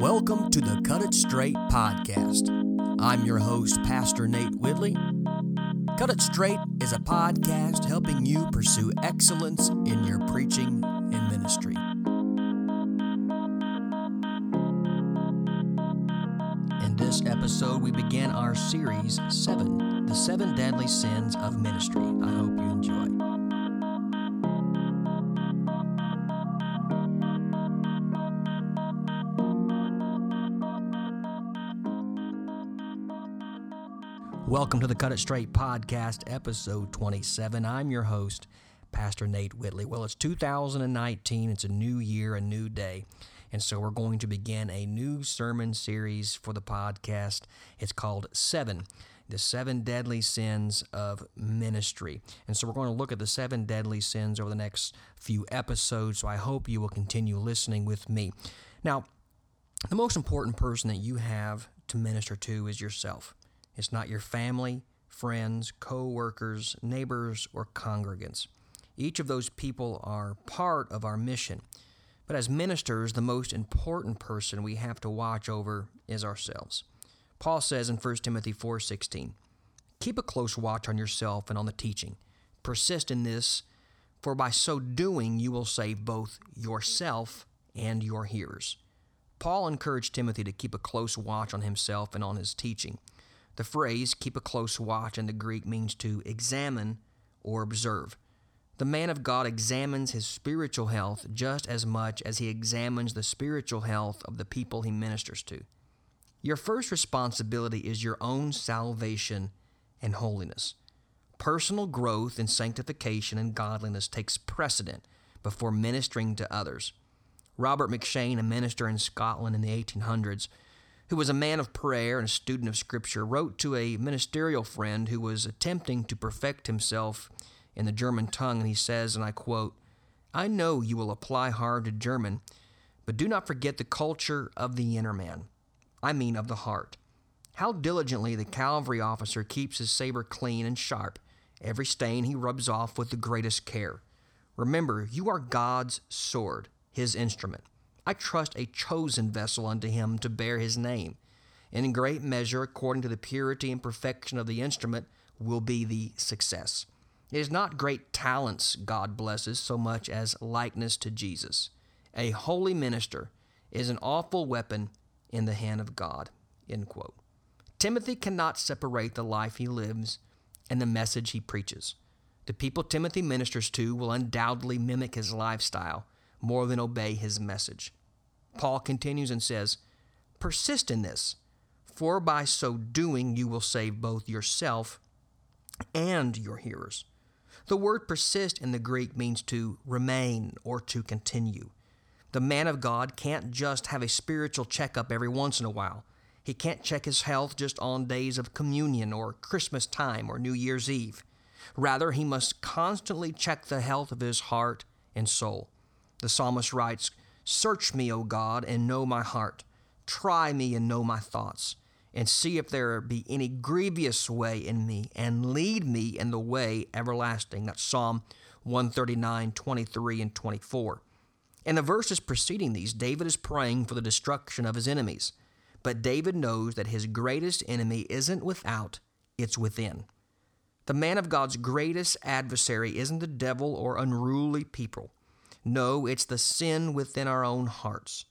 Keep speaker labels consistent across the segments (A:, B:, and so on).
A: Welcome to the Cut It Straight podcast. I'm your host, Pastor Nate Whitley. Cut It Straight is a podcast helping you pursue excellence in your preaching and ministry. In this episode, we begin our series 7 The Seven Deadly Sins of Ministry. I hope you enjoy. Welcome to the Cut It Straight podcast, episode 27. I'm your host, Pastor Nate Whitley. Well, it's 2019, it's a new year, a new day. And so we're going to begin a new sermon series for the podcast. It's called Seven the seven deadly sins of ministry. And so we're going to look at the seven deadly sins over the next few episodes. So I hope you will continue listening with me. Now, the most important person that you have to minister to is yourself. It's not your family, friends, co workers, neighbors, or congregants. Each of those people are part of our mission. But as ministers, the most important person we have to watch over is ourselves. Paul says in 1 Timothy 4:16, "Keep a close watch on yourself and on the teaching. Persist in this, for by so doing you will save both yourself and your hearers." Paul encouraged Timothy to keep a close watch on himself and on his teaching. The phrase keep a close watch in the Greek means to examine or observe. The man of God examines his spiritual health just as much as he examines the spiritual health of the people he ministers to. Your first responsibility is your own salvation and holiness. Personal growth in sanctification and godliness takes precedent before ministering to others. Robert McCheyne, a minister in Scotland in the 1800s, who was a man of prayer and a student of Scripture, wrote to a ministerial friend who was attempting to perfect himself in the German tongue, and he says, and I quote, I know you will apply hard to German, but do not forget the culture of the inner man. I mean, of the heart. How diligently the cavalry officer keeps his saber clean and sharp. Every stain he rubs off with the greatest care. Remember, you are God's sword, his instrument. I trust a chosen vessel unto him to bear his name. And in great measure, according to the purity and perfection of the instrument, will be the success. It is not great talents God blesses so much as likeness to Jesus. A holy minister is an awful weapon in the hand of God. End quote. Timothy cannot separate the life he lives and the message he preaches. The people Timothy ministers to will undoubtedly mimic his lifestyle more than obey his message. Paul continues and says, Persist in this, for by so doing you will save both yourself and your hearers. The word persist in the Greek means to remain or to continue. The man of God can't just have a spiritual checkup every once in a while. He can't check his health just on days of communion or Christmas time or New Year's Eve. Rather, he must constantly check the health of his heart and soul. The psalmist writes, Search me, O God, and know my heart. Try me and know my thoughts, and see if there be any grievous way in me, and lead me in the way everlasting. That's Psalm 139, 23, and 24. In the verses preceding these, David is praying for the destruction of his enemies. But David knows that his greatest enemy isn't without, it's within. The man of God's greatest adversary isn't the devil or unruly people. No, it's the sin within our own hearts.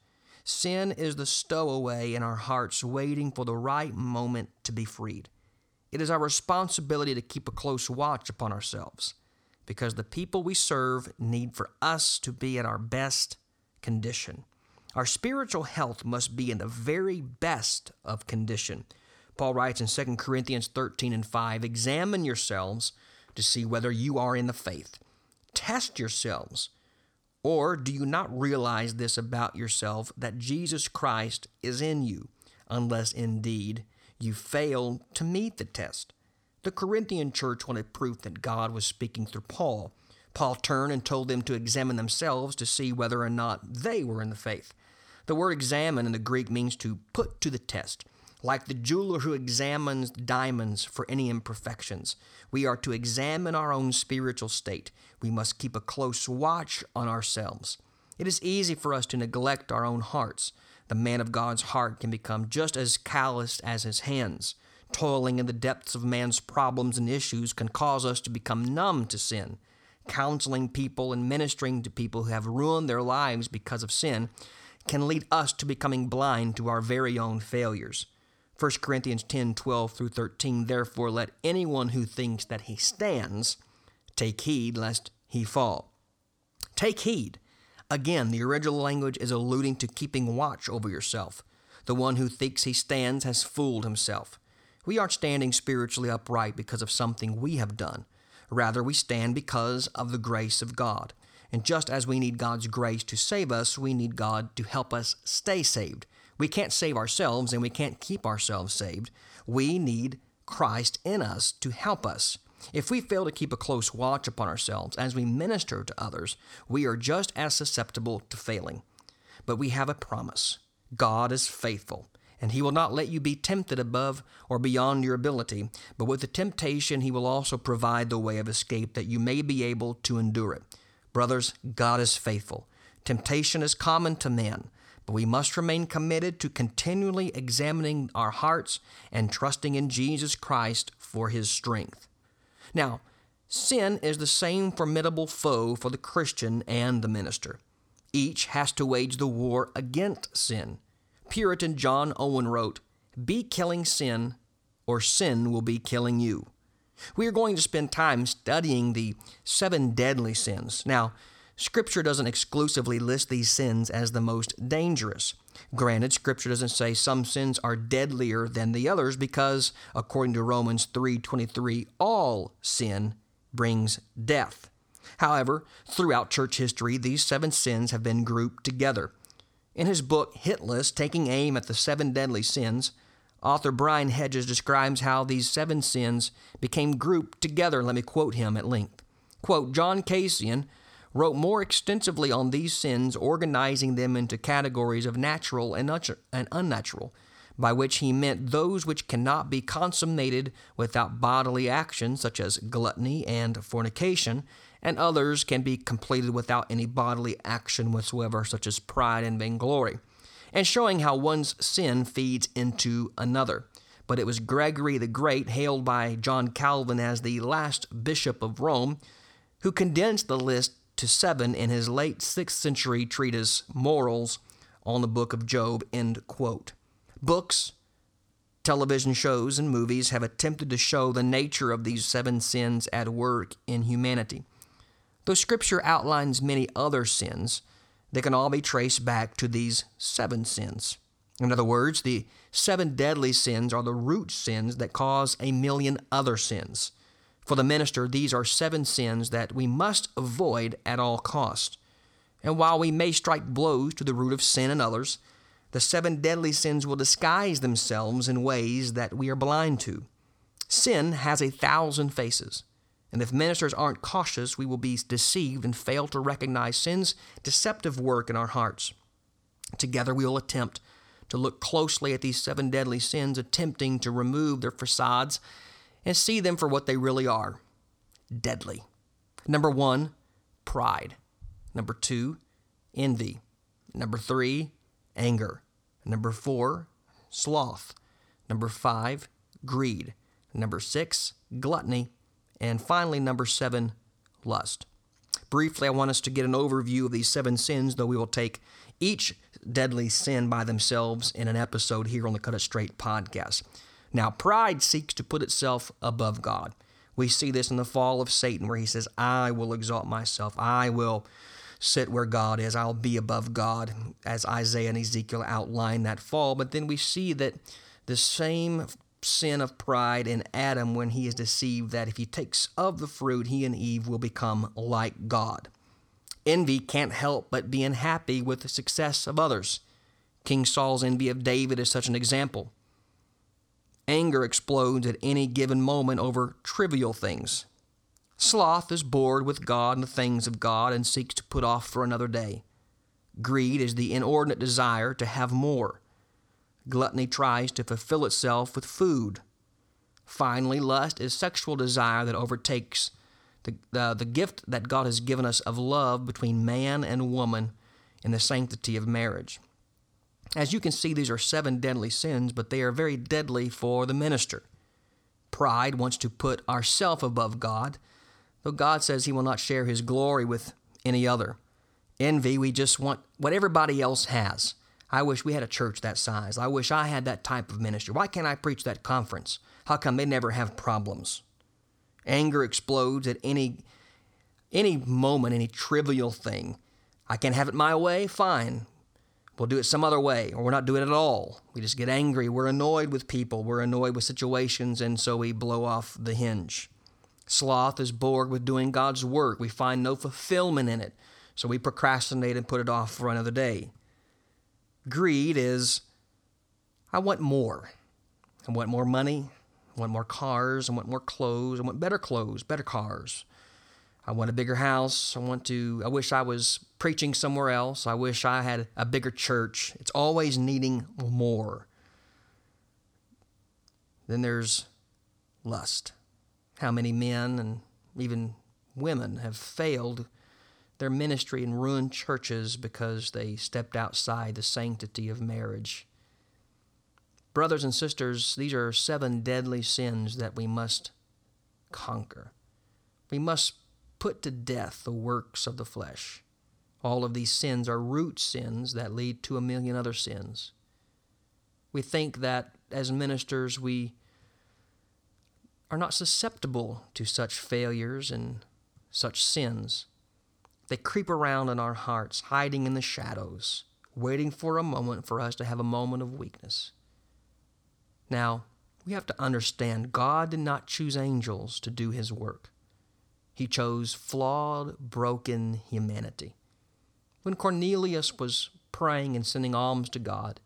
A: Sin is the stowaway in our hearts waiting for the right moment to be freed. It is our responsibility to keep a close watch upon ourselves because the people we serve need for us to be at our best condition. Our spiritual health must be in the very best of condition. Paul writes in 2 Corinthians 13 and 5 Examine yourselves to see whether you are in the faith. Test yourselves or do you not realize this about yourself that Jesus Christ is in you, unless indeed you fail to meet the test? The Corinthian church wanted proof that God was speaking through Paul. Paul turned and told them to examine themselves to see whether or not they were in the faith. The word examine in the Greek means to put to the test. Like the jeweler who examines diamonds for any imperfections, we are to examine our own spiritual state. We must keep a close watch on ourselves. It is easy for us to neglect our own hearts. The man of God's heart can become just as calloused as his hands. Toiling in the depths of man's problems and issues can cause us to become numb to sin. Counseling people and ministering to people who have ruined their lives because of sin can lead us to becoming blind to our very own failures. 1 Corinthians 10 12 through 13 Therefore, let anyone who thinks that he stands take heed lest he fall. Take heed. Again, the original language is alluding to keeping watch over yourself. The one who thinks he stands has fooled himself. We aren't standing spiritually upright because of something we have done. Rather, we stand because of the grace of God. And just as we need God's grace to save us, we need God to help us stay saved. We can't save ourselves and we can't keep ourselves saved. We need Christ in us to help us. If we fail to keep a close watch upon ourselves as we minister to others, we are just as susceptible to failing. But we have a promise God is faithful, and He will not let you be tempted above or beyond your ability, but with the temptation, He will also provide the way of escape that you may be able to endure it. Brothers, God is faithful. Temptation is common to but we must remain committed to continually examining our hearts and trusting in Jesus Christ for His strength. Now, sin is the same formidable foe for the Christian and the minister. Each has to wage the war against sin. Puritan John Owen wrote, Be killing sin, or sin will be killing you. We are going to spend time studying the seven deadly sins. Now, Scripture doesn't exclusively list these sins as the most dangerous. Granted, Scripture doesn't say some sins are deadlier than the others because, according to Romans 3:23, all sin brings death. However, throughout church history, these seven sins have been grouped together. In his book Hit List, Taking Aim at the Seven Deadly Sins, author Brian Hedges describes how these seven sins became grouped together. Let me quote him at length. Quote, John Cassian wrote more extensively on these sins, organizing them into categories of natural and unnatural, by which he meant those which cannot be consummated without bodily action, such as gluttony and fornication, and others can be completed without any bodily action whatsoever, such as pride and vainglory, and showing how one's sin feeds into another. But it was Gregory the Great, hailed by John Calvin as the last bishop of Rome, who condensed the list to seven in his late 6th century treatise, Morals, on the book of Job. End quote. Books, television shows, and movies have attempted to show the nature of these seven sins at work in humanity. Though Scripture outlines many other sins, they can all be traced back to these seven sins. In other words, the seven deadly sins are the root sins that cause a million other sins. For the minister, these are seven sins that we must avoid at all cost. And while we may strike blows to the root of sin and others, the seven deadly sins will disguise themselves in ways that we are blind to. Sin has a thousand faces, and if ministers aren't cautious, we will be deceived and fail to recognize sin's deceptive work in our hearts. Together, we will attempt to look closely at these seven deadly sins, attempting to remove their facades and see them for what they really are deadly. Number one, pride. Number two, envy. Number three, anger. Number four, sloth. Number five, greed. Number six, gluttony. And finally, number seven, lust. Briefly, I want us to get an overview of these seven sins, though we will take each deadly sin by themselves in an episode here on the Cut It Straight podcast. Now, pride seeks to put itself above God. We see this in the fall of Satan, where he says, I will exalt myself. I will sit where God is. I'll be above God, as Isaiah and Ezekiel outline that fall. But then we see that the same sin of pride in Adam when he is deceived that if he takes of the fruit, he and Eve will become like God. Envy can't help but be unhappy with the success of others. King Saul's envy of David is such an example. Anger explodes at any given moment over trivial things. Sloth is bored with God and the things of God and seeks to put off for another day. Greed is the inordinate desire to have more. Gluttony tries to fulfill itself with food. Finally, lust is sexual desire that overtakes the, the gift that God has given us of love between man and woman in the sanctity of marriage. As you can see, these are seven deadly sins, but they are very deadly for the minister. Pride wants to put ourself above God, though God says he will not share his glory with any other. Envy, we just want what everybody else has. I wish we had a church that size. I wish I had that type of ministry. Why can't I preach that conference? How come they never have problems? Anger explodes at any any moment, any trivial thing. I can't have it my way, fine. We'll do it some other way, or we're not doing it at all. We just get angry. We're annoyed with people. We're annoyed with situations, and so we blow off the hinge. Sloth is bored with doing God's work. We find no fulfillment in it, so we procrastinate and put it off for another day. Greed is, I want more. I want more money. I want more cars. I want more clothes. I want better clothes, better cars. I want a bigger house. I want to, I wish I was preaching somewhere else. I wish I had a bigger church. It's always needing more. Then there's lust. How many men and even women have failed their ministry and ruined churches because they stepped outside the sanctity of marriage. Brothers and sisters, these are seven deadly sins that we must conquer. We must put to death the works of the flesh. All of these sins are root sins that lead to a million other sins. We think that as ministers we are not susceptible to such failures and such sins. They creep around in our hearts, hiding in the shadows, waiting for a moment for us to have a moment of weakness. Now, we have to understand God did not choose angels to do his work. He chose flawed, broken humanity. When Cornelius was praying and sending alms to God,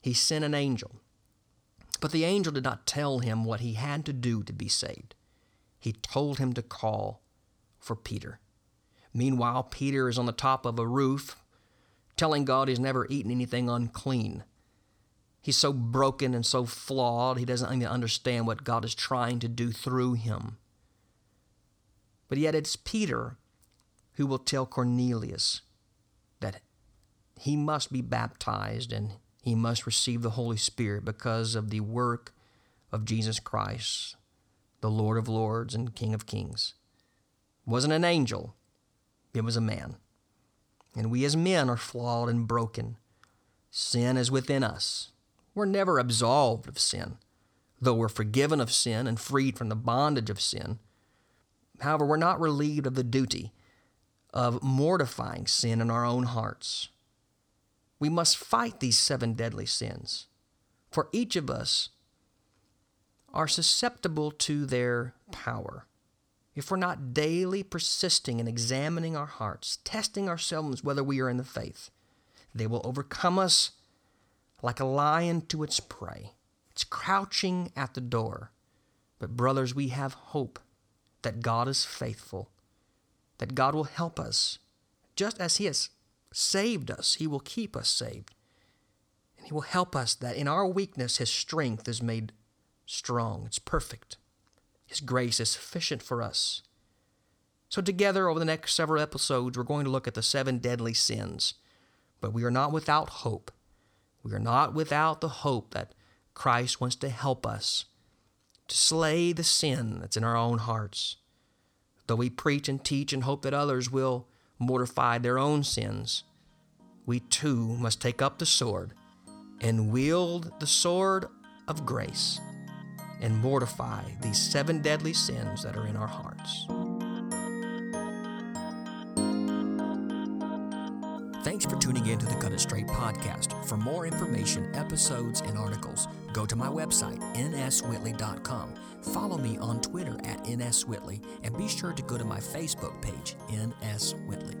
A: he sent an angel. But the angel did not tell him what he had to do to be saved. He told him to call for Peter. Meanwhile, Peter is on the top of a roof telling God he's never eaten anything unclean. He's so broken and so flawed, he doesn't even understand what God is trying to do through him. But yet it's Peter who will tell Cornelius that he must be baptized and he must receive the Holy Spirit because of the work of Jesus Christ, the Lord of Lords and King of Kings. It wasn't an angel, it was a man. And we as men are flawed and broken. Sin is within us. We're never absolved of sin, though we're forgiven of sin and freed from the bondage of sin. However, we're not relieved of the duty of mortifying sin in our own hearts. We must fight these seven deadly sins, for each of us are susceptible to their power if we're not daily persisting in examining our hearts, testing ourselves whether we are in the faith, they will overcome us like a lion to its prey. It's crouching at the door. But, brothers, we have hope that God is faithful, that God will help us. Just as He has saved us, He will keep us saved. And He will help us that in our weakness, His strength is made strong. It's perfect. His grace is sufficient for us. So, together over the next several episodes, we're going to look at the seven deadly sins. But we are not without hope. We are not without the hope that Christ wants to help us to slay the sin that's in our own hearts. Though we preach and teach and hope that others will mortify their own sins, we too must take up the sword and wield the sword of grace and mortify these seven deadly sins that are in our hearts. Thanks for tuning in to the Cut It Straight podcast. For more information, episodes, and articles, go to my website, nswhitley.com. Follow me on Twitter at nswhitley, and be sure to go to my Facebook page, NS Whitley.